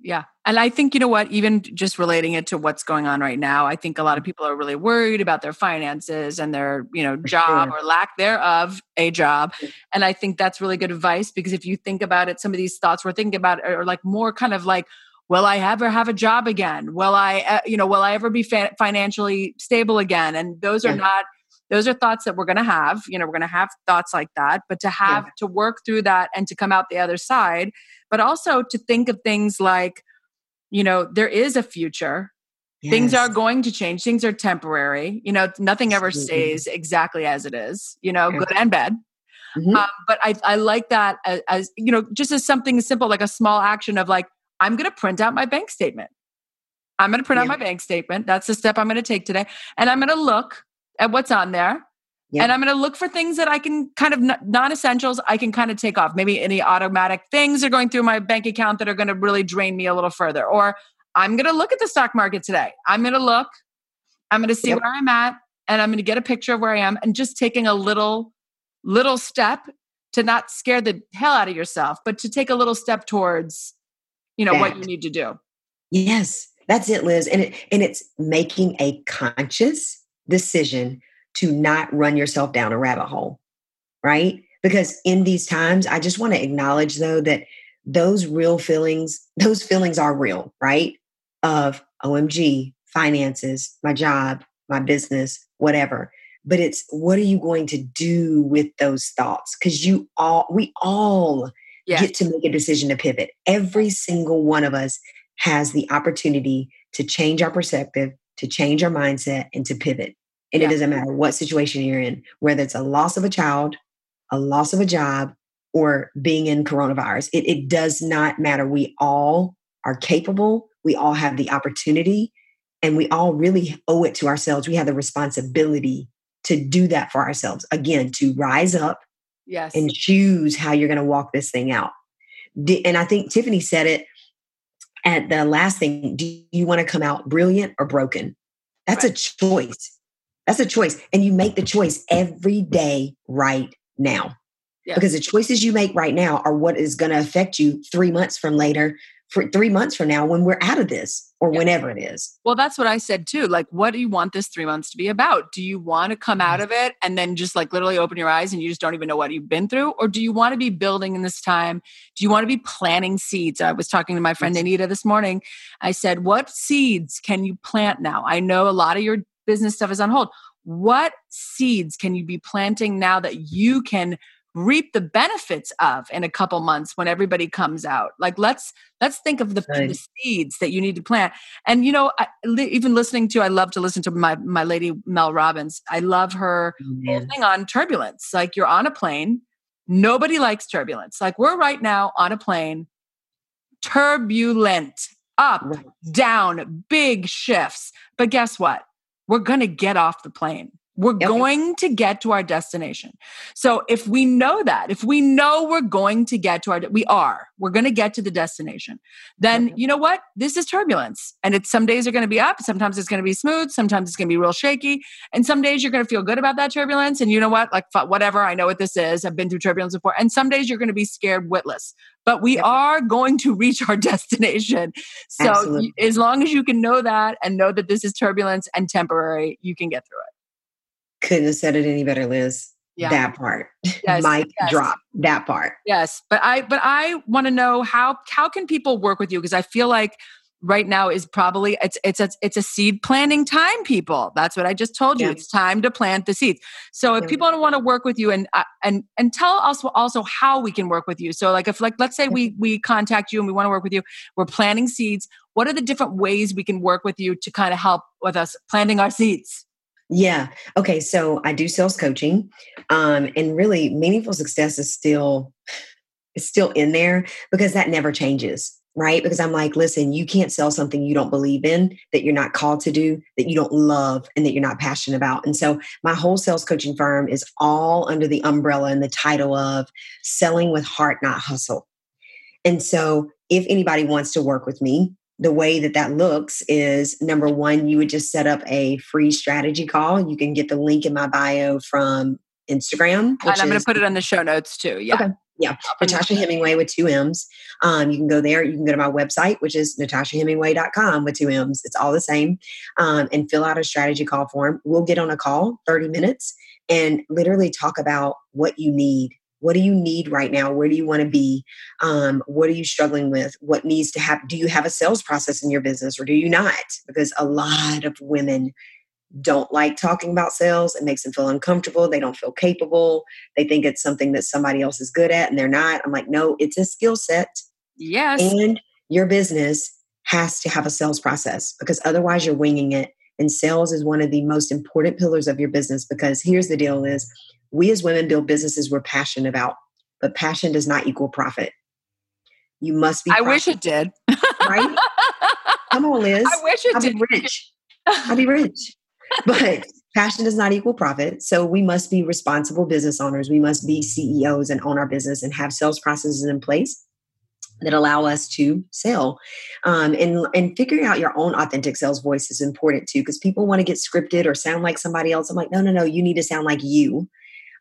Yeah. And I think, you know what, even just relating it to what's going on right now, I think a lot of people are really worried about their finances and their, you know, job sure. or lack thereof a job. And I think that's really good advice because if you think about it, some of these thoughts we're thinking about are like more kind of like, will I ever have a job again? Will I, uh, you know, will I ever be fa- financially stable again? And those are yeah. not, those are thoughts that we're going to have. You know, we're going to have thoughts like that, but to have yeah. to work through that and to come out the other side, but also to think of things like, you know, there is a future. Yes. Things are going to change. Things are temporary. You know, nothing ever stays exactly as it is, you know, good and bad. Mm-hmm. Um, but I, I like that as, as, you know, just as something simple, like a small action of like, I'm going to print out my bank statement. I'm going to print yeah. out my bank statement. That's the step I'm going to take today. And I'm going to look at what's on there. And I'm going to look for things that I can kind of non essentials, I can kind of take off. Maybe any automatic things are going through my bank account that are going to really drain me a little further. Or I'm going to look at the stock market today. I'm going to look, I'm going to see yep. where I'm at, and I'm going to get a picture of where I am and just taking a little, little step to not scare the hell out of yourself, but to take a little step towards you know that. what you need to do yes that's it liz and it and it's making a conscious decision to not run yourself down a rabbit hole right because in these times i just want to acknowledge though that those real feelings those feelings are real right of omg finances my job my business whatever but it's what are you going to do with those thoughts because you all we all yes. get to make a decision to pivot. Every single one of us has the opportunity to change our perspective, to change our mindset, and to pivot. And yeah. it doesn't matter what situation you're in, whether it's a loss of a child, a loss of a job, or being in coronavirus. It, it does not matter. We all are capable. We all have the opportunity, and we all really owe it to ourselves. We have the responsibility to do that for ourselves. Again, to rise up, Yes. And choose how you're going to walk this thing out. And I think Tiffany said it at the last thing. Do you want to come out brilliant or broken? That's right. a choice. That's a choice. And you make the choice every day right now. Yes. Because the choices you make right now are what is going to affect you three months from later, for three months from now when we're out of this or yeah. whenever it is. Well, that's what I said too. Like, what do you want this three months to be about? Do you want to come out mm-hmm. of it and then just like literally open your eyes and you just don't even know what you've been through? Or do you want to be building in this time? Do you want to be planting seeds? I was talking to my friend Anita this morning. I said, What seeds can you plant now? I know a lot of your business stuff is on hold. What seeds can you be planting now that you can reap the benefits of in a couple months when everybody comes out? Like let's let's think of the, right. the seeds that you need to plant. And you know I, even listening to i love to listen to my my lady mel robbins. I love her oh, thing on turbulence. Like you're on a plane. Nobody likes turbulence. Like we're right now on a plane. Turbulent. Up right. down big shifts. But guess what we're going to get off the plane we're going to get to our destination. So if we know that, if we know we're going to get to our, we are, we're going to get to the destination, then yep. you know what? This is turbulence. And it's some days are going to be up. Sometimes it's going to be smooth. Sometimes it's going to be real shaky. And some days you're going to feel good about that turbulence. And you know what? Like whatever, I know what this is. I've been through turbulence before. And some days you're going to be scared witless, but we are going to reach our <laughs> destination. So Absolutely. as long as you can know that and know that this is turbulence and temporary, you can get through it. Couldn't have said it any better, Liz. yeah. that part. Yes, Mic yes. drop that part. Yes, but I but I want to know how how can people work with you because I feel like right now is probably it's it's a, it's a seed planting time people that's what i just told you yeah. it's time to plant the seeds so if yeah. people don't want to work with you and uh, and and tell us also how we can work with you so like if like let's say we we contact you and we want to work with you we're planting seeds what are the different ways we can work with you to kind of help with us planting our seeds yeah. Okay. So I do sales coaching. Um, and really meaningful success is still is still in there because that never changes. Right. Because I'm like, listen, you can't sell something you don't believe in, that you're not called to do, that you don't love, and that you're not passionate about. And so my whole sales coaching firm is all under the umbrella and the title of selling with heart, not hustle. And so if anybody wants to work with me, the way that that looks is number one, you would just set up a free strategy call. You can get the link in my bio from Instagram. And I'm going to put it in the show notes too. Yeah. Okay. Yeah. Natasha Hemingway with two M's. Um, you can go there. You can go to my website, which is natashahemingway.com with two M's. It's all the same. Um, and fill out a strategy call form. We'll get on a call, 30 minutes, and literally talk about what you need what do you need right now? Where do you want to be? Um, what are you struggling with? What needs to happen? Do you have a sales process in your business or do you not? Because a lot of women don't like talking about sales. It makes them feel uncomfortable. They don't feel capable. They think it's something that somebody else is good at and they're not. I'm like, no, it's a skill set. Yes. And your business has to have a sales process because otherwise you're winging it. And sales is one of the most important pillars of your business because here's the deal is we as women build businesses we're passionate about, but passion does not equal profit. You must be. I wish it did. right? Come on, <laughs> Liz. I wish it I'll did. Be rich. I'll be rich. <laughs> But passion does not equal profit. So we must be responsible business owners. We must be CEOs and own our business and have sales processes in place that allow us to sell. Um, and, and figuring out your own authentic sales voice is important too, because people want to get scripted or sound like somebody else. I'm like, no, no, no, you need to sound like you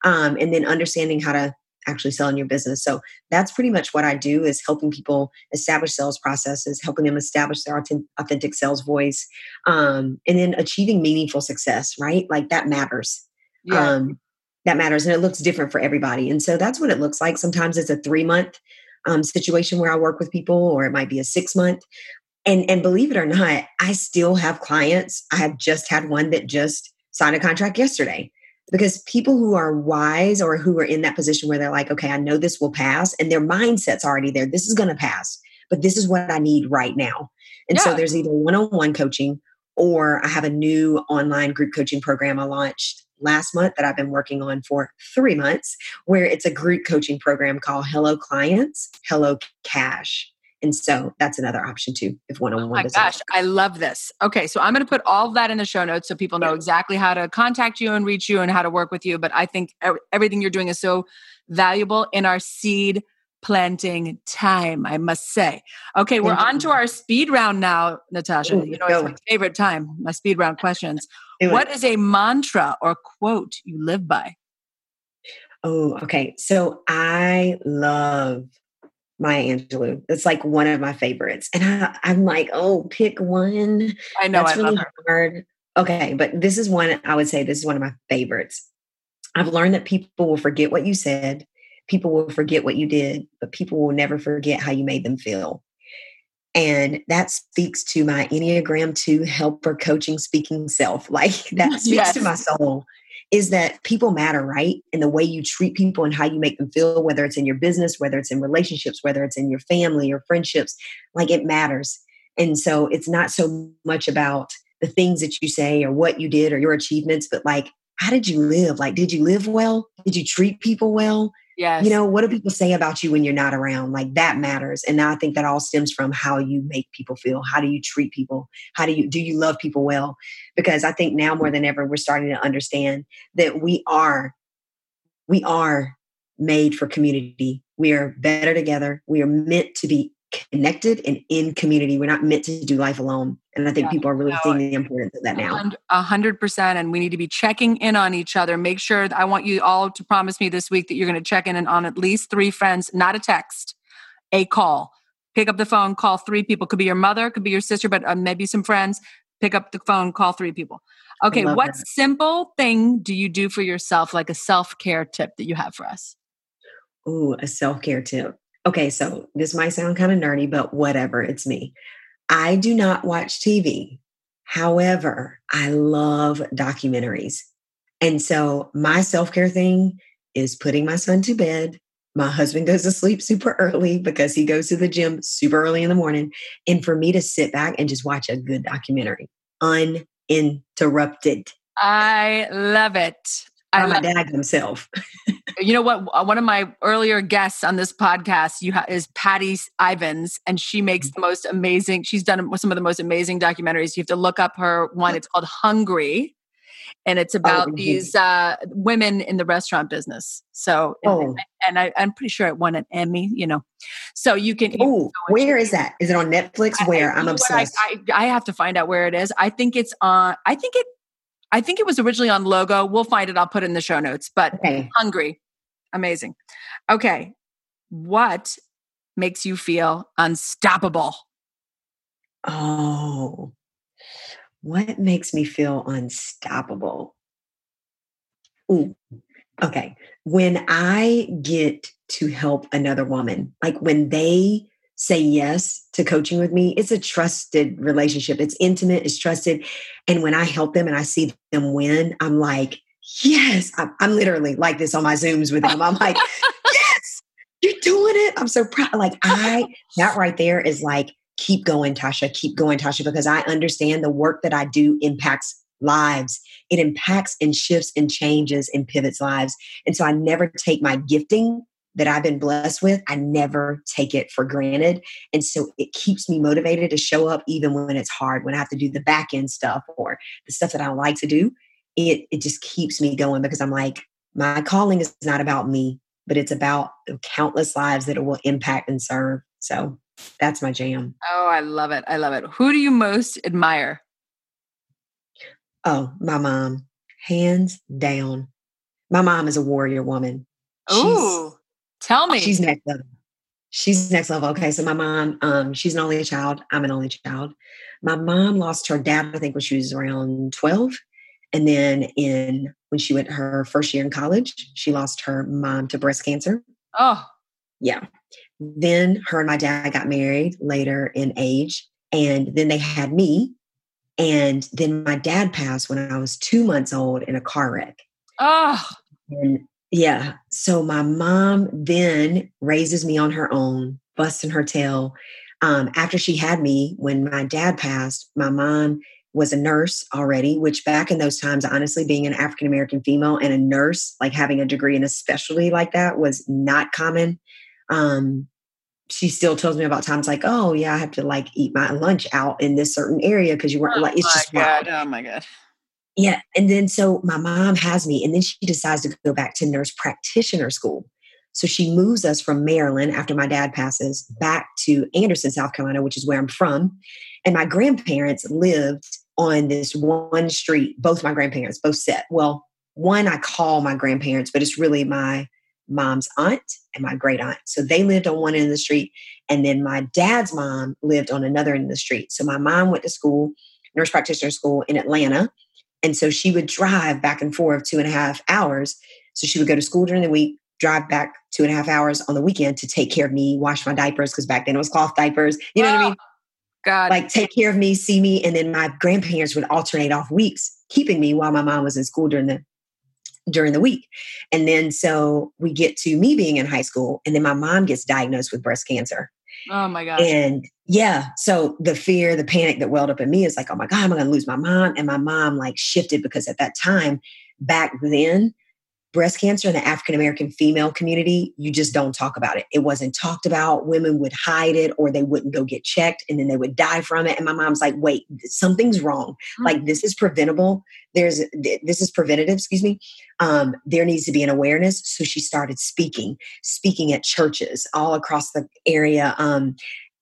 um, and then understanding how to actually sell in your business. So that's pretty much what I do is helping people establish sales processes, helping them establish their authentic sales voice, um, and then achieving meaningful success, right? Like that matters. Yeah. Um, that matters. And it looks different for everybody. And so that's what it looks like. Sometimes it's a three month um, situation where I work with people, or it might be a six month. And, and believe it or not, I still have clients. I have just had one that just signed a contract yesterday because people who are wise or who are in that position where they're like, okay, I know this will pass, and their mindset's already there. This is going to pass, but this is what I need right now. And yeah. so there's either one on one coaching or I have a new online group coaching program I launched last month that I've been working on for three months, where it's a group coaching program called Hello Clients, Hello Cash. And so that's another option too, if one on oh one. Is. Oh my gosh, work. I love this. Okay, so I'm going to put all of that in the show notes so people know exactly how to contact you and reach you and how to work with you. But I think everything you're doing is so valuable in our seed planting time, I must say. Okay, we're on to our speed round now, Natasha. Ooh, you know, it's my favorite time, my speed round <laughs> questions. What is a mantra or quote you live by? Oh, okay. So I love Maya Angelou. It's like one of my favorites. And I, am like, oh, pick one. I know. That's I really hard. Okay, but this is one I would say this is one of my favorites. I've learned that people will forget what you said, people will forget what you did, but people will never forget how you made them feel. And that speaks to my Enneagram 2 helper coaching speaking self. <laughs> Like that speaks yes. to my soul is that people matter, right? And the way you treat people and how you make them feel, whether it's in your business, whether it's in relationships, whether it's in your family or friendships, like it matters. And so it's not so much about the things that you say or what you did or your achievements, but like, how did you live? Like, did you live well? Did you treat people well? Yes. You know, what do people say about you when you're not around? Like that matters. And now I think that all stems from how you make people feel. How do you treat people? How do you do you love people well? Because I think now more than ever we're starting to understand that we are we are made for community. We are better together. We are meant to be connected and in community. We're not meant to do life alone. And I think yeah, people are really no, seeing the importance of that now. A hundred percent. And we need to be checking in on each other. Make sure I want you all to promise me this week that you're going to check in on at least three friends, not a text, a call. Pick up the phone, call three people. Could be your mother, could be your sister, but uh, maybe some friends. Pick up the phone, call three people. Okay, what that. simple thing do you do for yourself, like a self care tip that you have for us? Ooh, a self care tip. Okay, so this might sound kind of nerdy, but whatever, it's me. I do not watch TV. However, I love documentaries. And so my self care thing is putting my son to bed. My husband goes to sleep super early because he goes to the gym super early in the morning. And for me to sit back and just watch a good documentary uninterrupted. I love it. I my dad himself. <laughs> you know what? Uh, one of my earlier guests on this podcast you ha- is Patty Ivins, and she makes mm-hmm. the most amazing. She's done some of the most amazing documentaries. You have to look up her one. It's called Hungry, and it's oh, about oh, these uh, women in the restaurant business. So, oh. and, and I, am pretty sure it won an Emmy. You know, so you can. Oh, where is that? Is it on Netflix? Where I, am obsessed. I, I, I have to find out where it is. I think it's on. I think it I think it was originally on Logo. We'll find it. I'll put it in the show notes. But okay. hungry, amazing. Okay, what makes you feel unstoppable? Oh, what makes me feel unstoppable? Ooh, okay. When I get to help another woman, like when they say yes to coaching with me, it's a trusted relationship. It's intimate, it's trusted. And when I help them and I see them win, I'm like, yes, I'm, I'm literally like this on my Zooms with them. I'm like, yes, you're doing it. I'm so proud. Like, I, that right there is like, keep going, Tasha, keep going, Tasha, because I understand the work that I do impacts lives. It impacts and shifts and changes and pivots lives. And so I never take my gifting that I've been blessed with, I never take it for granted. And so it keeps me motivated to show up even when it's hard, when I have to do the back end stuff or the stuff that I like to do. It, it just keeps me going because I'm like, my calling is not about me, but it's about the countless lives that it will impact and serve. So that's my jam. Oh, I love it. I love it. Who do you most admire? Oh, my mom. Hands down. My mom is a warrior woman. Oh, Tell me. She's next level. She's next level. Okay. So my mom, um, she's an only child. I'm an only child. My mom lost her dad, I think, when she was around 12. And then in when she went her first year in college, she lost her mom to breast cancer. Oh. Yeah. Then her and my dad got married later in age. And then they had me. And then my dad passed when I was two months old in a car wreck. Oh. And yeah. So my mom then raises me on her own, busting her tail. Um, after she had me, when my dad passed, my mom was a nurse already, which back in those times, honestly, being an African American female and a nurse, like having a degree in a specialty like that was not common. Um, she still tells me about times like, oh yeah, I have to like eat my lunch out in this certain area because you weren't oh like it's just God. Wild. Oh my god. Yeah. And then so my mom has me, and then she decides to go back to nurse practitioner school. So she moves us from Maryland after my dad passes back to Anderson, South Carolina, which is where I'm from. And my grandparents lived on this one street, both my grandparents, both set. Well, one I call my grandparents, but it's really my mom's aunt and my great aunt. So they lived on one end of the street. And then my dad's mom lived on another end of the street. So my mom went to school, nurse practitioner school in Atlanta. And so she would drive back and forth two and a half hours. So she would go to school during the week, drive back two and a half hours on the weekend to take care of me, wash my diapers, because back then it was cloth diapers. You know oh, what I mean? <gasps> God. Like take care of me, see me. And then my grandparents would alternate off weeks, keeping me while my mom was in school during the during the week. And then so we get to me being in high school, and then my mom gets diagnosed with breast cancer. Oh my God. And yeah, so the fear, the panic that welled up in me is like, oh my God, I'm going to lose my mom? And my mom like shifted because at that time, back then, breast cancer in the African American female community, you just don't talk about it. It wasn't talked about. Women would hide it or they wouldn't go get checked and then they would die from it. And my mom's like, wait, something's wrong. Mm-hmm. Like this is preventable. There's this is preventative, excuse me. Um, there needs to be an awareness. So she started speaking, speaking at churches all across the area. Um,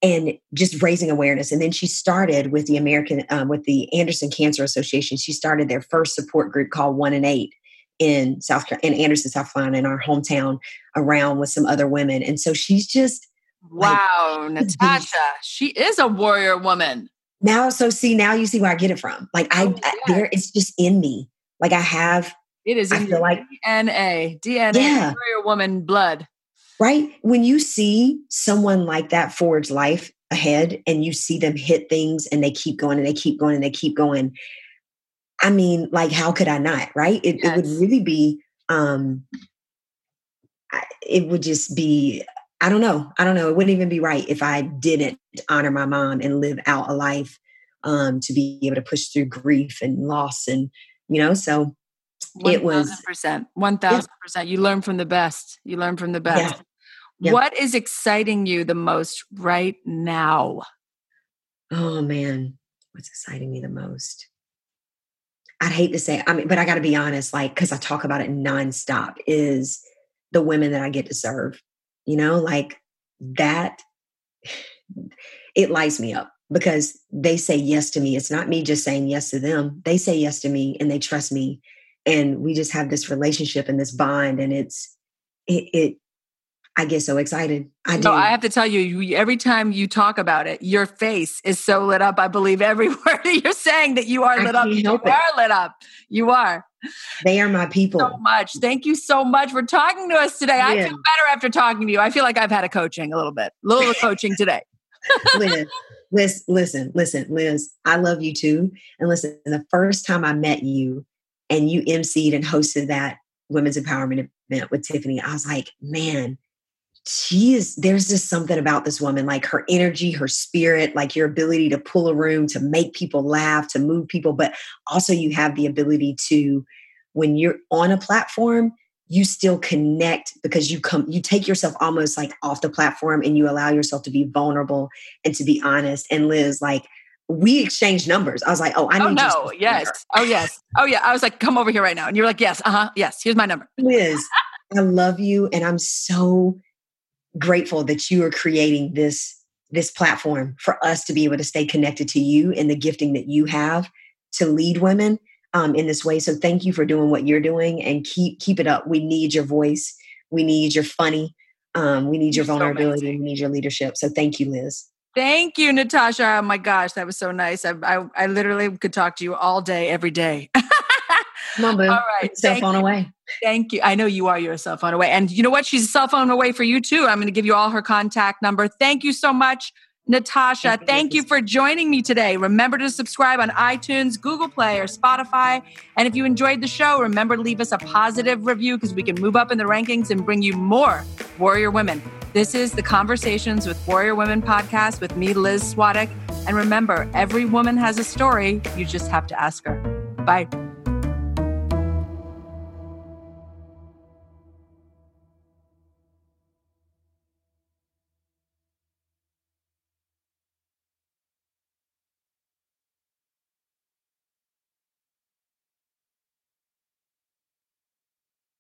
and just raising awareness. And then she started with the American, um, with the Anderson Cancer Association. She started their first support group called One in Eight, in South in Anderson, South Carolina, in our hometown, around with some other women. And so she's just wow, like, Natasha, she is a warrior woman. now so see now you see where i get it from like i, oh, yes. I there it's just in me like i have it is I in feel like dna dna yeah. warrior woman blood right when you see someone like that forge life ahead and you see them hit things and they keep going and they keep going and they keep going i mean like how could i not right it, yes. it would really be um it would just be I don't know. I don't know. It wouldn't even be right if I didn't honor my mom and live out a life um, to be able to push through grief and loss and you know. So 1, it was percent, one thousand percent. You learn from the best. You learn from the best. Yeah. Yeah. What is exciting you the most right now? Oh man, what's exciting me the most? I'd hate to say, I mean, but I got to be honest, like, because I talk about it nonstop, is the women that I get to serve you know, like that, <sighs> it lights me up because they say yes to me. It's not me just saying yes to them. They say yes to me and they trust me. And we just have this relationship and this bond. And it's, it, it I get so excited. I do. No, I have to tell you, every time you talk about it, your face is so lit up. I believe every <laughs> word you're saying that you are lit up. You it. are lit up. You are. They are my people. So much. Thank you so much for talking to us today. Yeah. I feel better after talking to you. I feel like I've had a coaching a little bit, a little coaching <laughs> today. Liz, Liz, listen, listen, Liz, I love you too. And listen, the first time I met you and you emceed and hosted that women's empowerment event with Tiffany, I was like, man, she is there's just something about this woman like her energy her spirit like your ability to pull a room to make people laugh to move people but also you have the ability to when you're on a platform you still connect because you come you take yourself almost like off the platform and you allow yourself to be vulnerable and to be honest and liz like we exchanged numbers. I was like, "Oh, I oh, need." Oh no! Yes. Oh yes. Oh yeah. I was like, "Come over here right now," and you're like, "Yes. Uh huh. Yes. Here's my number." Liz, I love you, and I'm so grateful that you are creating this this platform for us to be able to stay connected to you and the gifting that you have to lead women um, in this way. So thank you for doing what you're doing and keep keep it up. We need your voice. We need your funny. Um, we need your vulnerability. So we need your leadership. So thank you, Liz. Thank you, Natasha. Oh my gosh, that was so nice. I, I, I literally could talk to you all day, every day. <laughs> Come on, boo. All right. Cell phone you. away. Thank you. I know you are your cell phone away. And you know what? She's a cell phone away for you too. I'm going to give you all her contact number. Thank you so much, Natasha. Thank, thank you for joining me today. Remember to subscribe on iTunes, Google Play, or Spotify. And if you enjoyed the show, remember to leave us a positive review because we can move up in the rankings and bring you more Warrior Women. This is the Conversations with Warrior Women podcast with me, Liz Swadek. And remember, every woman has a story. You just have to ask her. Bye.